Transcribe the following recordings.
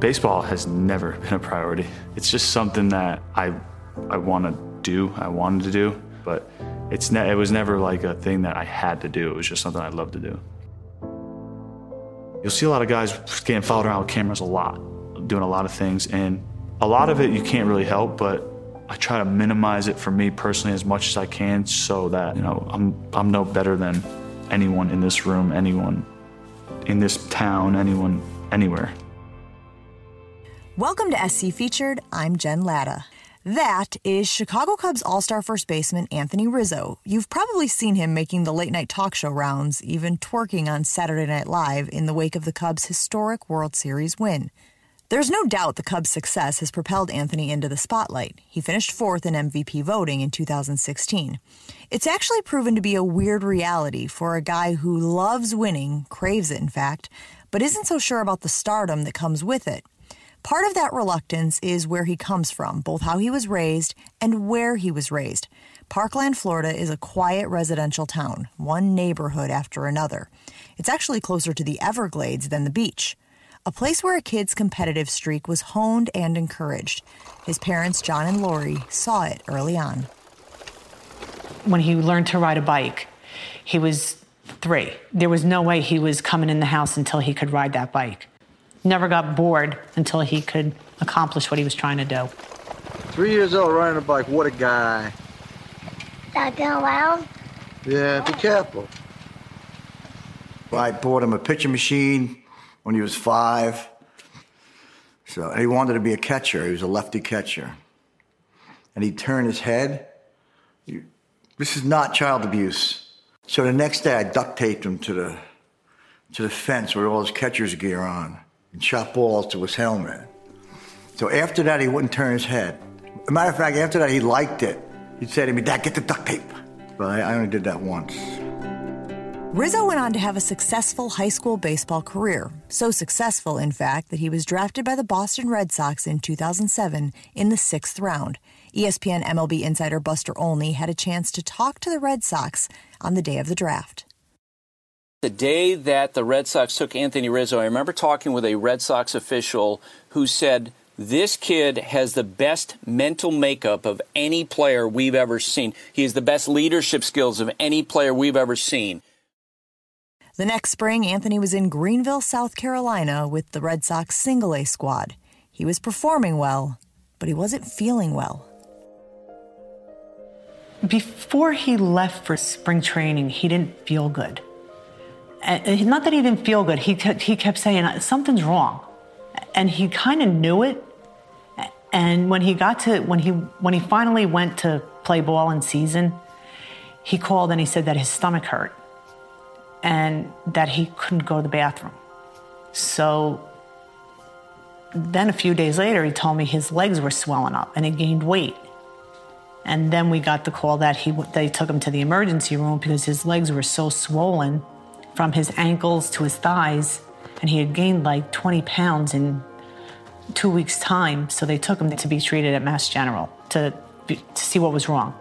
baseball has never been a priority. It's just something that I, I want to do, I wanted to do, but it's ne- it was never like a thing that I had to do. It was just something I loved to do. You'll see a lot of guys getting followed around with cameras a lot, doing a lot of things, and a lot of it you can't really help, but I try to minimize it for me personally as much as I can so that, you know, I'm I'm no better than anyone in this room, anyone in this town, anyone anywhere. Welcome to SC Featured. I'm Jen Lada. That is Chicago Cubs All Star first baseman Anthony Rizzo. You've probably seen him making the late night talk show rounds, even twerking on Saturday Night Live in the wake of the Cubs' historic World Series win. There's no doubt the Cubs' success has propelled Anthony into the spotlight. He finished fourth in MVP voting in 2016. It's actually proven to be a weird reality for a guy who loves winning, craves it in fact, but isn't so sure about the stardom that comes with it. Part of that reluctance is where he comes from, both how he was raised and where he was raised. Parkland, Florida is a quiet residential town, one neighborhood after another. It's actually closer to the Everglades than the beach, a place where a kid's competitive streak was honed and encouraged. His parents, John and Lori, saw it early on. When he learned to ride a bike, he was three. There was no way he was coming in the house until he could ride that bike never got bored until he could accomplish what he was trying to do. Three years old, riding a bike. What a guy. That going loud? Yeah, be careful. I bought him a pitching machine when he was five. So he wanted to be a catcher. He was a lefty catcher. And he'd turn his head. This is not child abuse. So the next day I duct taped him to the to the fence with all his catcher's gear on and shot balls to his helmet. So after that, he wouldn't turn his head. As a matter of fact, after that, he liked it. He'd say to me, Dad, get the duct tape. But I, I only did that once. Rizzo went on to have a successful high school baseball career. So successful, in fact, that he was drafted by the Boston Red Sox in 2007 in the sixth round. ESPN MLB insider Buster Olney had a chance to talk to the Red Sox on the day of the draft. The day that the Red Sox took Anthony Rizzo, I remember talking with a Red Sox official who said, This kid has the best mental makeup of any player we've ever seen. He has the best leadership skills of any player we've ever seen. The next spring, Anthony was in Greenville, South Carolina with the Red Sox single A squad. He was performing well, but he wasn't feeling well. Before he left for spring training, he didn't feel good not that he didn't feel good. He he kept saying uh, something's wrong, and he kind of knew it. And when he got to when he when he finally went to play ball in season, he called and he said that his stomach hurt, and that he couldn't go to the bathroom. So then a few days later, he told me his legs were swelling up and he gained weight. And then we got the call that he they took him to the emergency room because his legs were so swollen from his ankles to his thighs, and he had gained like 20 pounds in two weeks' time. So they took him to be treated at Mass General to, to see what was wrong.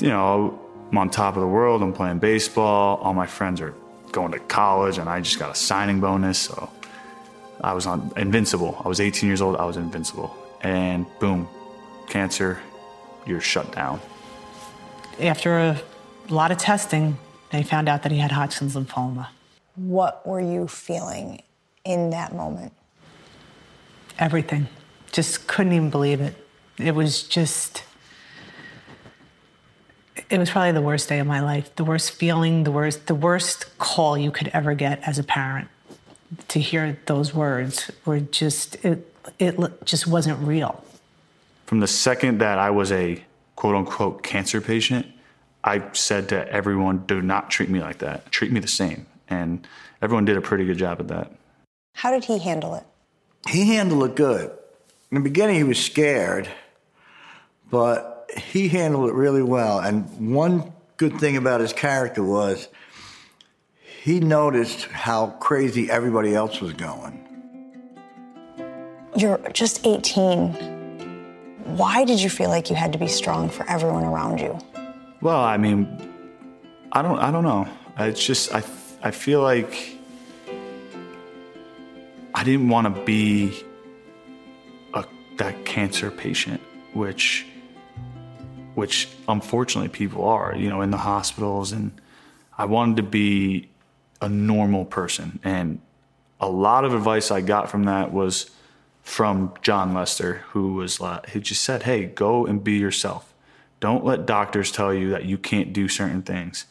You know, I'm on top of the world. I'm playing baseball. All my friends are going to college, and I just got a signing bonus. So I was on invincible. I was 18 years old. I was invincible, and boom, cancer. You're shut down. After a lot of testing, they found out that he had Hodgkin's lymphoma. What were you feeling in that moment? Everything. Just couldn't even believe it. It was just. It was probably the worst day of my life. The worst feeling, the worst, the worst call you could ever get as a parent. To hear those words were just it. It just wasn't real. From the second that I was a quote unquote cancer patient, I said to everyone, do not treat me like that. Treat me the same. And everyone did a pretty good job at that. How did he handle it? He handled it good. In the beginning, he was scared, but he handled it really well. And one good thing about his character was he noticed how crazy everybody else was going. You're just 18. Why did you feel like you had to be strong for everyone around you? Well, I mean, I don't, I don't know. It's just I, I feel like I, didn't want to be a, that cancer patient, which which unfortunately people are, you know, in the hospitals. And I wanted to be a normal person. And a lot of advice I got from that was from Jon Lester, who was he just said, "Hey, go and be yourself. Don't let doctors tell you that you can't do certain things."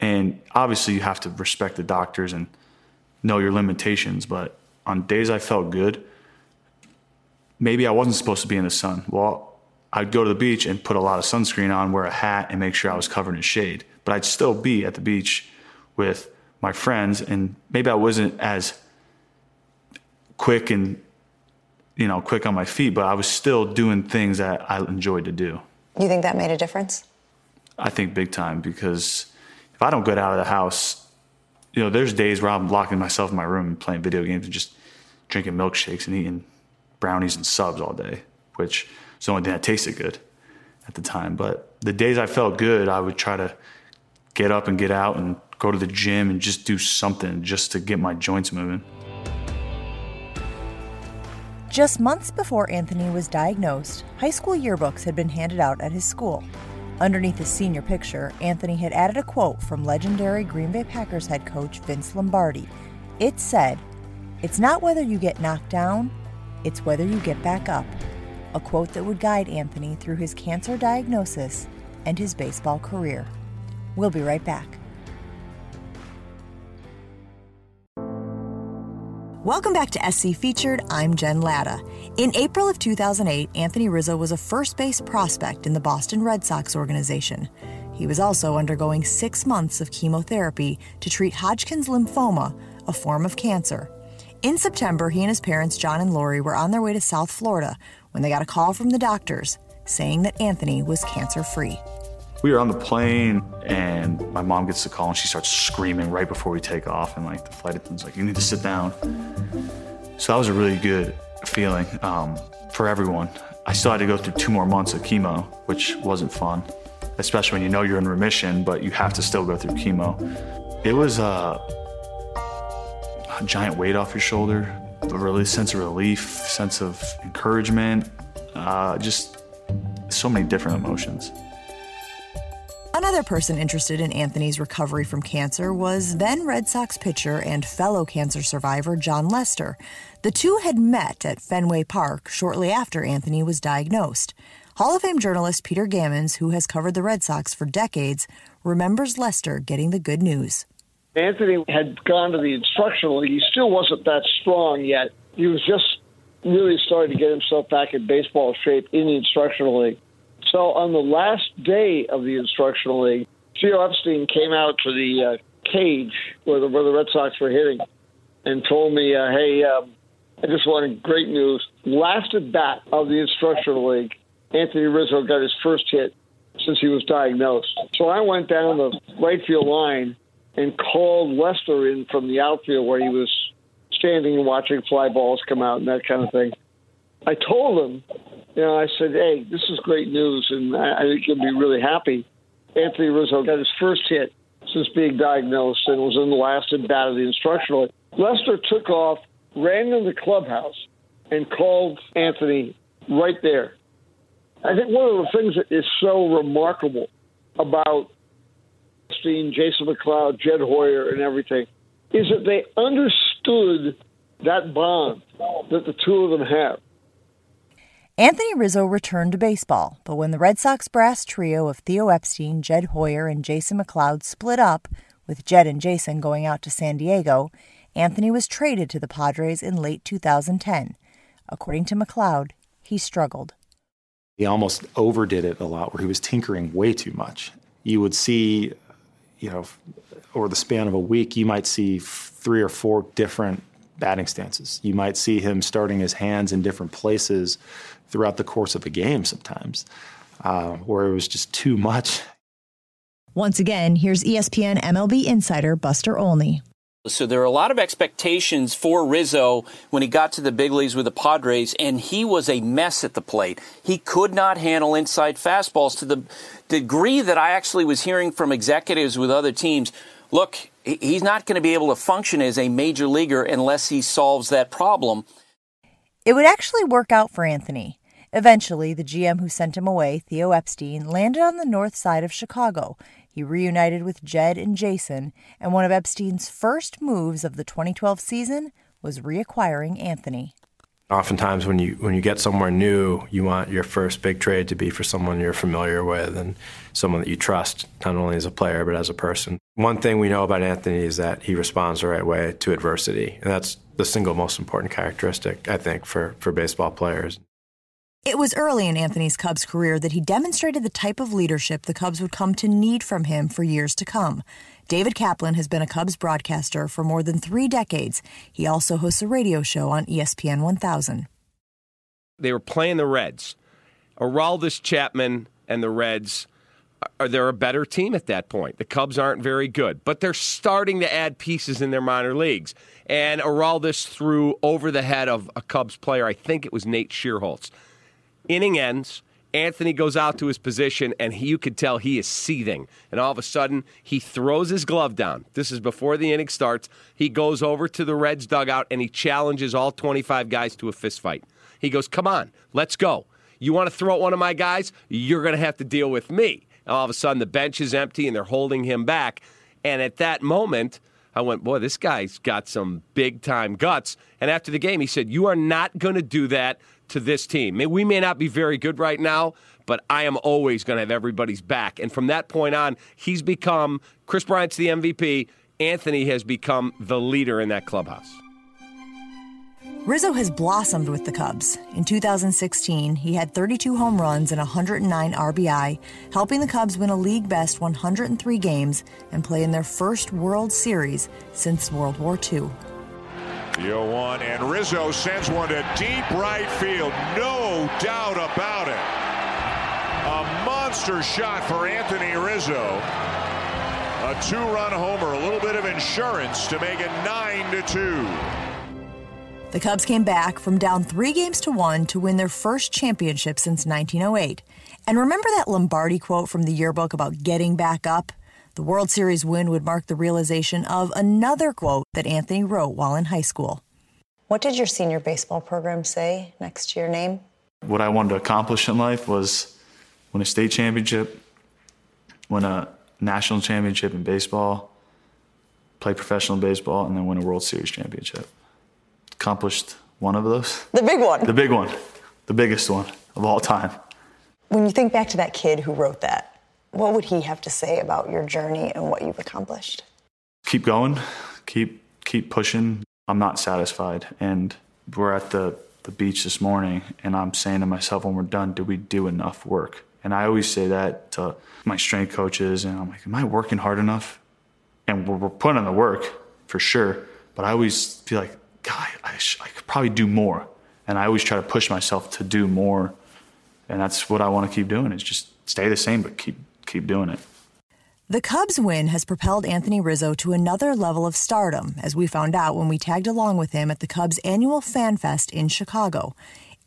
And obviously, you have to respect the doctors and know your limitations. But on days I felt good, maybe I wasn't supposed to be in the sun. Well, I'd go to the beach and put a lot of sunscreen on, wear a hat, and make sure I was covered in shade. But I'd still be at the beach with my friends, and maybe I wasn't as quick and you know quick on my feet, but I was still doing things that I enjoyed to do. You think that made a difference? I think big time because if I don't get out of the house, you know, there's days where I'm locking myself in my room and playing video games and just drinking milkshakes and eating brownies and subs all day, which is the only thing that tasted good at the time. But the days I felt good, I would try to get up and get out and go to the gym and just do something just to get my joints moving. Just months before Anthony was diagnosed, high school yearbooks had been handed out at his school. Underneath his senior picture, Anthony had added a quote from legendary Green Bay Packers head coach Vince Lombardi. It said, It's not whether you get knocked down, it's whether you get back up. A quote that would guide Anthony through his cancer diagnosis and his baseball career. We'll be right back. Welcome back to SC Featured. I'm Jen Lada. In April of 2008, Anthony Rizzo was a first base prospect in the Boston Red Sox organization. He was also undergoing six months of chemotherapy to treat Hodgkin's lymphoma, a form of cancer. In September, he and his parents, John and Lori, were on their way to South Florida when they got a call from the doctors saying that Anthony was cancer free. We were on the plane, and my mom gets the call, and she starts screaming right before we take off. And like the flight attendant's like, "You need to sit down." So that was a really good feeling um, for everyone. I still had to go through two more months of chemo, which wasn't fun, especially when you know you're in remission, but you have to still go through chemo. It was uh, a giant weight off your shoulder, a really sense of relief, sense of encouragement, uh, just so many different emotions. Another person interested in Anthony's recovery from cancer was then Red Sox pitcher and fellow cancer survivor Jon Lester. The two had met at Fenway Park shortly after Anthony was diagnosed. Hall of Fame journalist Peter Gammons, who has covered the Red Sox for decades, remembers Lester getting the good news. Anthony had gone to the instructional league. He still wasn't that strong yet. He was just really starting to get himself back in baseball shape in the instructional league. So on the last day of the instructional league, Theo Epstein came out to the uh, cage where the, where the Red Sox were hitting and told me, uh, hey, um, I just wanted great news. Last at bat of the instructional league, Anthony Rizzo got his first hit since he was diagnosed. So I went down the right field line and called Lester in from the outfield where he was standing and watching fly balls come out and that kind of thing. I told him you know, I said, hey, this is great news, and I, I think you'll be really happy. Anthony Rizzo got his first hit since being diagnosed and was in the last at bat of the instructional. Lester took off, ran into the clubhouse, and called Anthony right there. I think one of the things that is so remarkable about Steen, Jason McLeod, Jed Hoyer, and everything is that they understood that bond that the two of them have. Anthony Rizzo returned to baseball, but when the Red Sox brass trio of Theo Epstein, Jed Hoyer, and Jason McLeod split up, with Jed and Jason going out to San Diego, Anthony was traded to the Padres in late 2010. According to McLeod, he struggled. He almost overdid it a lot, where he was tinkering way too much. You would see, you know, over the span of a week, you might see three or four different batting stances. You might see him starting his hands in different places throughout the course of a game sometimes, uh, where it was just too much. Once again, here's ESPN MLB insider Buster Olney. So there are a lot of expectations for Rizzo when he got to the big leagues with the Padres, and he was a mess at the plate. He could not handle inside fastballs to the degree that I actually was hearing from executives with other teams. Look, he's not going to be able to function as a major leaguer unless he solves that problem. It would actually work out for Anthony. Eventually, the GM who sent him away, Theo Epstein, landed on the north side of Chicago. He reunited with Jed and Jason, and one of Epstein's first moves of the 2012 season was reacquiring Anthony. Oftentimes, when you when you get somewhere new, you want your first big trade to be for someone you're familiar with and someone that you trust, not only as a player but as a person. One thing we know about Anthony is that he responds the right way to adversity, and that's the single most important characteristic I think for for baseball players. It was early in Anthony's Cubs career that he demonstrated the type of leadership the Cubs would come to need from him for years to come. David Kaplan has been a Cubs broadcaster for more than three decades. He also hosts a radio show on ESPN 1000. They were playing the Reds. Aroldis Chapman and the Reds are they're a better team at that point. The Cubs aren't very good, but they're starting to add pieces in their minor leagues. And Aroldis threw over the head of a Cubs player. I think it was Nate Schierholtz. Inning ends. Anthony goes out to his position, and he, you could tell he is seething. And all of a sudden, he throws his glove down. This is before the inning starts. He goes over to the Reds dugout and he challenges all 25 guys to a fist fight. He goes, Come on, let's go. You want to throw at one of my guys? You're going to have to deal with me. All of a sudden, the bench is empty and they're holding him back. And at that moment, I went, Boy, this guy's got some big time guts. And after the game, he said, You are not going to do that to this team. We may not be very good right now, but I am always going to have everybody's back. And from that point on, he's become Kris Bryant's the MVP. Anthony has become the leader in that clubhouse. Rizzo has blossomed with the Cubs. In 2016, he had 32 home runs and 109 RBI, helping the Cubs win a league best 103 games and play in their first World Series since World War II. The 0 1, and Rizzo sends one to deep right field. No doubt about it. A monster shot for Anthony Rizzo. A two run homer, a little bit of insurance to make it 9 to 2. The Cubs came back from down three games to one to win their first championship since 1908. And remember that Lombardi quote from the yearbook about getting back up? The World Series win would mark the realization of another quote that Anthony wrote while in high school. What did your senior baseball program say next to your name? What I wanted to accomplish in life was win a state championship, win a national championship in baseball, play professional baseball, and then win a World Series championship. Accomplished one of those. The big one. The big one. The biggest one of all time. When you think back to that kid who wrote that, what would he have to say about your journey and what you've accomplished? Keep going, keep keep pushing. I'm not satisfied, and we're at the the beach this morning, and I'm saying to myself, when we're done, did we do enough work? And I always say that to my strength coaches, and I'm like, am I working hard enough? And we're, we're putting in the work for sure, but I always feel like, God, I, sh- I could probably do more, and I always try to push myself to do more, and that's what I want to keep doing is just stay the same, but keep keep doing it. The Cubs win has propelled Anthony Rizzo to another level of stardom, as we found out when we tagged along with him at the Cubs' annual Fan Fest in Chicago.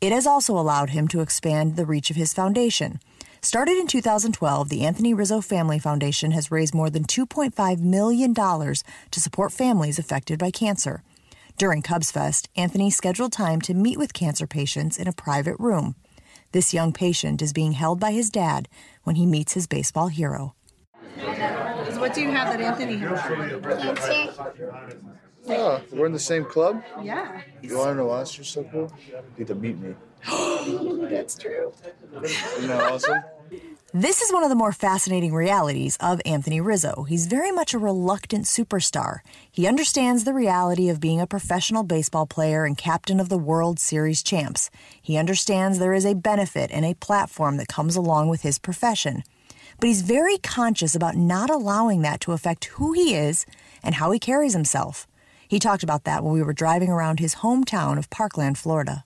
It has also allowed him to expand the reach of his foundation. Started in 2012, the Anthony Rizzo Family Foundation has raised more than $2.5 million to support families affected by cancer. During Cubs Fest, Anthony scheduled time to meet with cancer patients in a private room. This young patient is being held by his dad when he meets his baseball hero. What do you have that Anthony has? Oh, we're in the same club? Yeah. You want to know why you're so cool? You need to meet me. That's true. Isn't that awesome? This is one of the more fascinating realities of Anthony Rizzo. He's very much a reluctant superstar. He understands the reality of being a professional baseball player and captain of the World Series champs. He understands there is a benefit and a platform that comes along with his profession. But he's very conscious about not allowing that to affect who he is and how he carries himself. He talked about that when we were driving around his hometown of Parkland, Florida.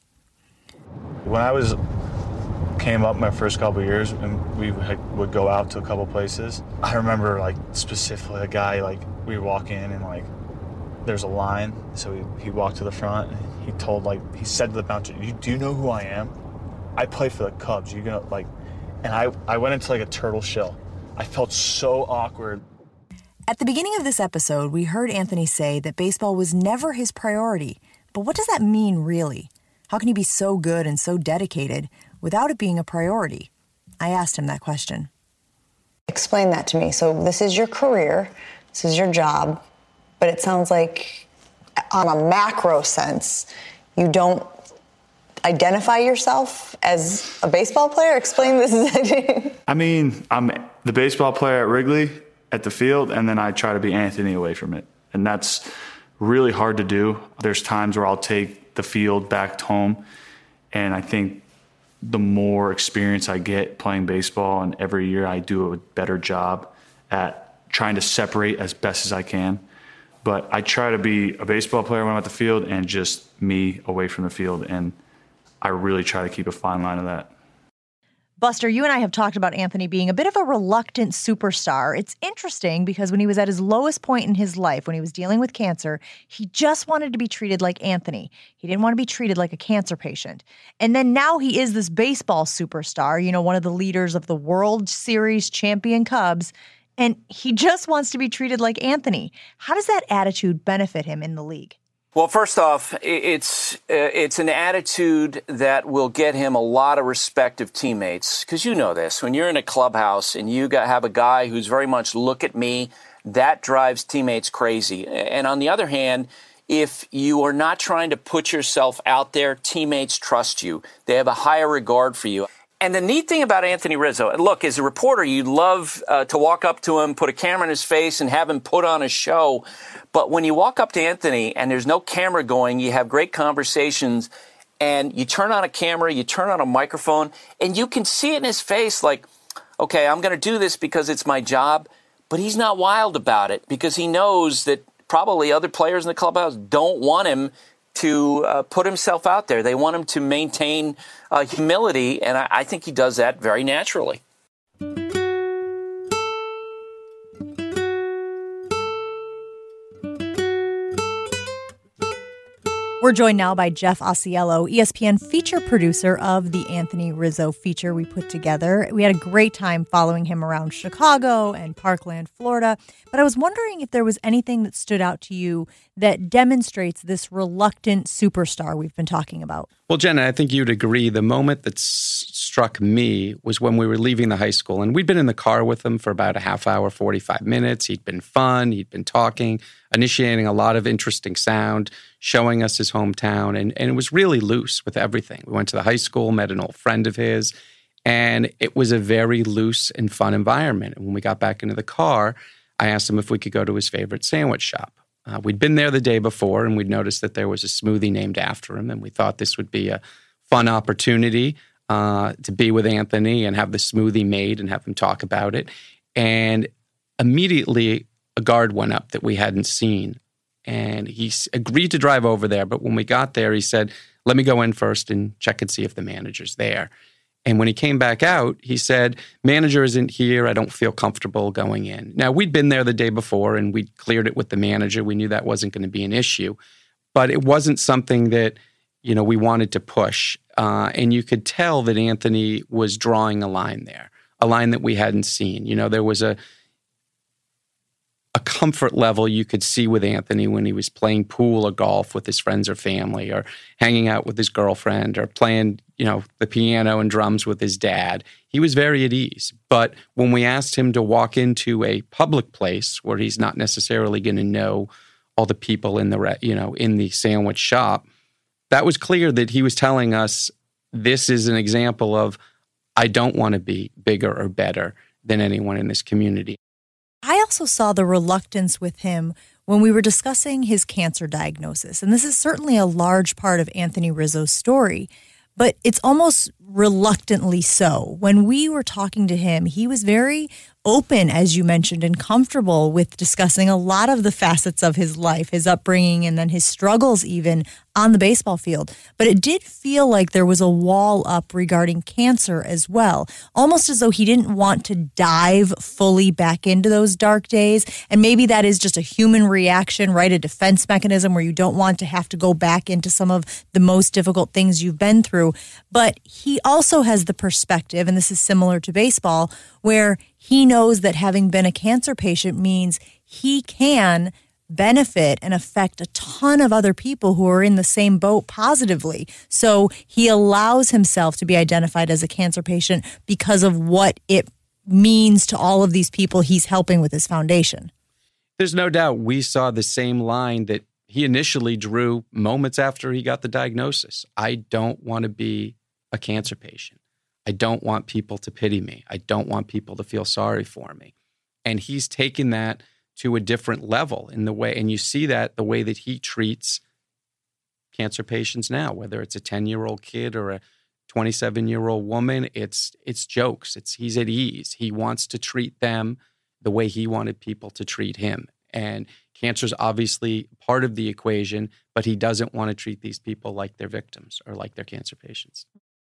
When I was came up my first couple years and we would go out to a couple places. I remember like specifically a guy like we walk in and like there's a line, so he, he walked to the front and he told like he said to the bouncer, "You do you know who I am? I play for the Cubs. You gonna like?" And I I went into like a turtle shell. I felt so awkward At the beginning of this episode, we heard Anthony say that baseball was never his priority. But what does that mean, really? How can he be so good and so dedicated without it being a priority? I asked him that question. Explain that to me. So, this is your career, this is your job, but it sounds like, on a macro sense, you don't identify yourself as a baseball player? Explain this. I mean, I'm the baseball player at Wrigley at the field, and then I try to be Anthony away from it. And that's really hard to do. There's times where I'll take the field back home, and I think the more experience I get playing baseball, and every year I do a better job at trying to separate as best as I can. But I try to be a baseball player when I'm at the field and just me away from the field. And I really try to keep a fine line of that. Buster, you and I have talked about Anthony being a bit of a reluctant superstar. It's interesting because when he was at his lowest point in his life, when he was dealing with cancer, he just wanted to be treated like Anthony. He didn't want to be treated like a cancer patient. And then now he is this baseball superstar, you know, one of the leaders of the World Series champion Cubs, and he just wants to be treated like Anthony. How does that attitude benefit him in the league? Well, first off, it's uh, it's an attitude that will get him a lot of respect of teammates because you know this when you're in a clubhouse and you got, have a guy who's very much look at me, that drives teammates crazy. And on the other hand, if you are not trying to put yourself out there, teammates trust you. They have a higher regard for you. And the neat thing about Anthony Rizzo, look, as a reporter, you'd love uh, to walk up to him, put a camera in his face, and have him put on a show. But when you walk up to Anthony and there's no camera going, you have great conversations, and you turn on a camera, you turn on a microphone, and you can see it in his face like, okay, I'm going to do this because it's my job. But he's not wild about it because he knows that probably other players in the clubhouse don't want him to uh, put himself out there. They want him to maintain uh, humility, and I, I think he does that very naturally. We're joined now by Jeff Ausiello, ESPN feature producer of the Anthony Rizzo feature we put together. We had a great time following him around Chicago and Parkland, Florida. But I was wondering if there was anything that stood out to you that demonstrates this reluctant superstar we've been talking about. Well, Jenna, I think you'd agree. The moment that s- struck me was when we were leaving the high school, and we'd been in the car with him for about a half hour, 45 minutes. He'd been fun, he'd been talking, initiating a lot of interesting sound, showing us his hometown, and, and it was really loose with everything. We went to the high school, met an old friend of his, and it was a very loose and fun environment. And when we got back into the car, I asked him if we could go to his favorite sandwich shop. Uh, we'd been there the day before and we'd noticed that there was a smoothie named after him, and we thought this would be a fun opportunity uh, to be with Anthony and have the smoothie made and have him talk about it. And immediately, a guard went up that we hadn't seen, and he agreed to drive over there. But when we got there, he said, "Let me go in first and check and see if the manager's there." And when he came back out, he said, Manager isn't here. I don't feel comfortable going in. Now, we'd been there the day before and we'd cleared it with the manager. We knew that wasn't going to be an issue, but it wasn't something that, you know, we wanted to push. Uh, and you could tell that Anthony was drawing a line there, a line that we hadn't seen. You know, there was a, a comfort level you could see with Anthony when he was playing pool or golf with his friends or family or hanging out with his girlfriend or playing, you know, the piano and drums with his dad. He was very at ease. But when we asked him to walk into a public place where he's not necessarily going to know all the people in the, you know, in the sandwich shop, that was clear that he was telling us this is an example of I don't want to be bigger or better than anyone in this community. I also saw the reluctance with him when we were discussing his cancer diagnosis. And this is certainly a large part of Anthony Rizzo's story, but it's almost reluctantly so. When we were talking to him, he was very open, as you mentioned, and comfortable with discussing a lot of the facets of his life, his upbringing, and then his struggles, even on the baseball field. But it did feel like there was a wall up regarding cancer as well, almost as though he didn't want to dive fully back into those dark days. And maybe that is just a human reaction, right? A defense mechanism where you don't want to have to go back into some of the most difficult things you've been through. But he also has the perspective, and this is similar to baseball, where he knows that having been a cancer patient means he can benefit and affect a ton of other people who are in the same boat positively. So he allows himself to be identified as a cancer patient because of what it means to all of these people he's helping with his foundation. There's no doubt we saw the same line that he initially drew moments after he got the diagnosis. I don't want to be a cancer patient. I don't want people to pity me. I don't want people to feel sorry for me. And he's taken that to a different level in the way, and you see that the way that he treats cancer patients now, whether it's a 10 year old kid or a 27 year old woman, it's, it's jokes. It's, he's at ease. He wants to treat them the way he wanted people to treat him. And cancer is obviously part of the equation, but he doesn't want to treat these people like they're victims or like they're cancer patients.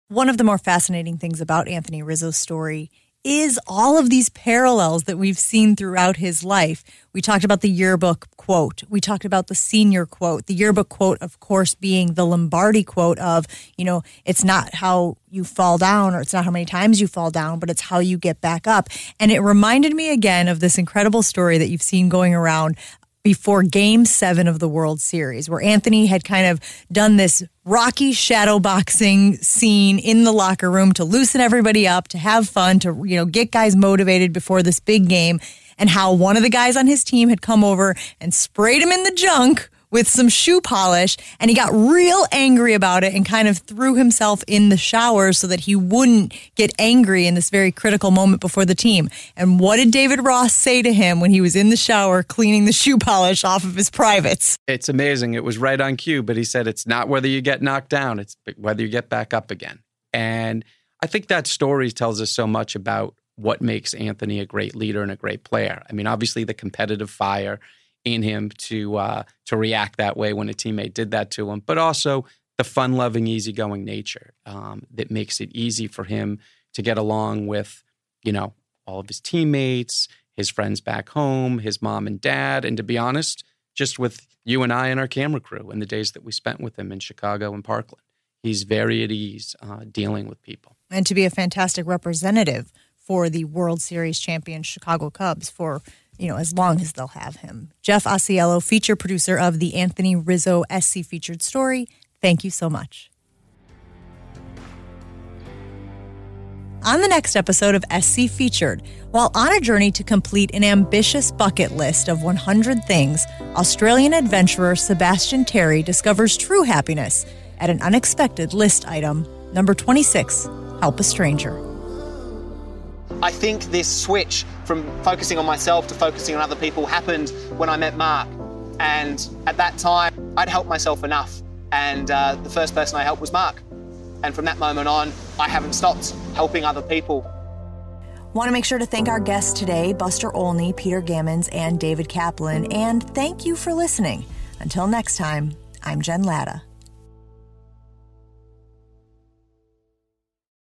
One of the more fascinating things about Anthony Rizzo's story is all of these parallels that we've seen throughout his life. We talked about the yearbook quote. We talked about the senior quote. The yearbook quote, of course, being the Lombardi quote of, you know, it's not how you fall down or it's not how many times you fall down, but it's how you get back up. And it reminded me again of this incredible story that you've seen going around before game seven of the World Series, where Anthony had kind of done this rocky shadow boxing scene in the locker room to loosen everybody up, to have fun, to, you know, get guys motivated before this big game. And how one of the guys on his team had come over and sprayed him in the junk with some shoe polish and he got real angry about it and kind of threw himself in the shower so that he wouldn't get angry in this very critical moment before the team. And what did David Ross say to him when he was in the shower cleaning the shoe polish off of his privates? It's amazing. It was right on cue, but he said it's not whether you get knocked down, it's whether you get back up again. And I think that story tells us so much about what makes Anthony a great leader and a great player. I mean, obviously the competitive fire in him to uh, to react that way when a teammate did that to him, but also the fun-loving, easygoing nature um, that makes it easy for him to get along with, you know, all of his teammates, his friends back home, his mom and dad, and to be honest, just with you and I and our camera crew and the days that we spent with him in Chicago and Parkland. He's very at ease uh, dealing with people. And to be a fantastic representative for the World Series champion Chicago Cubs for you know, as long as they'll have him. Jeff Asiello, feature producer of the Anthony Rizzo SC featured story. Thank you so much. On the next episode of SC Featured, while on a journey to complete an ambitious bucket list of 100 things, Australian adventurer Sebastian Terry discovers true happiness at an unexpected list item. Number 26 Help a Stranger. I think this switch from focusing on myself to focusing on other people happened when I met Mark. And at that time, I'd helped myself enough. And uh, the first person I helped was Mark. And from that moment on, I haven't stopped helping other people. Want to make sure to thank our guests today, Buster Olney, Peter Gammons, and David Kaplan. And thank you for listening. Until next time, I'm Jen Lada.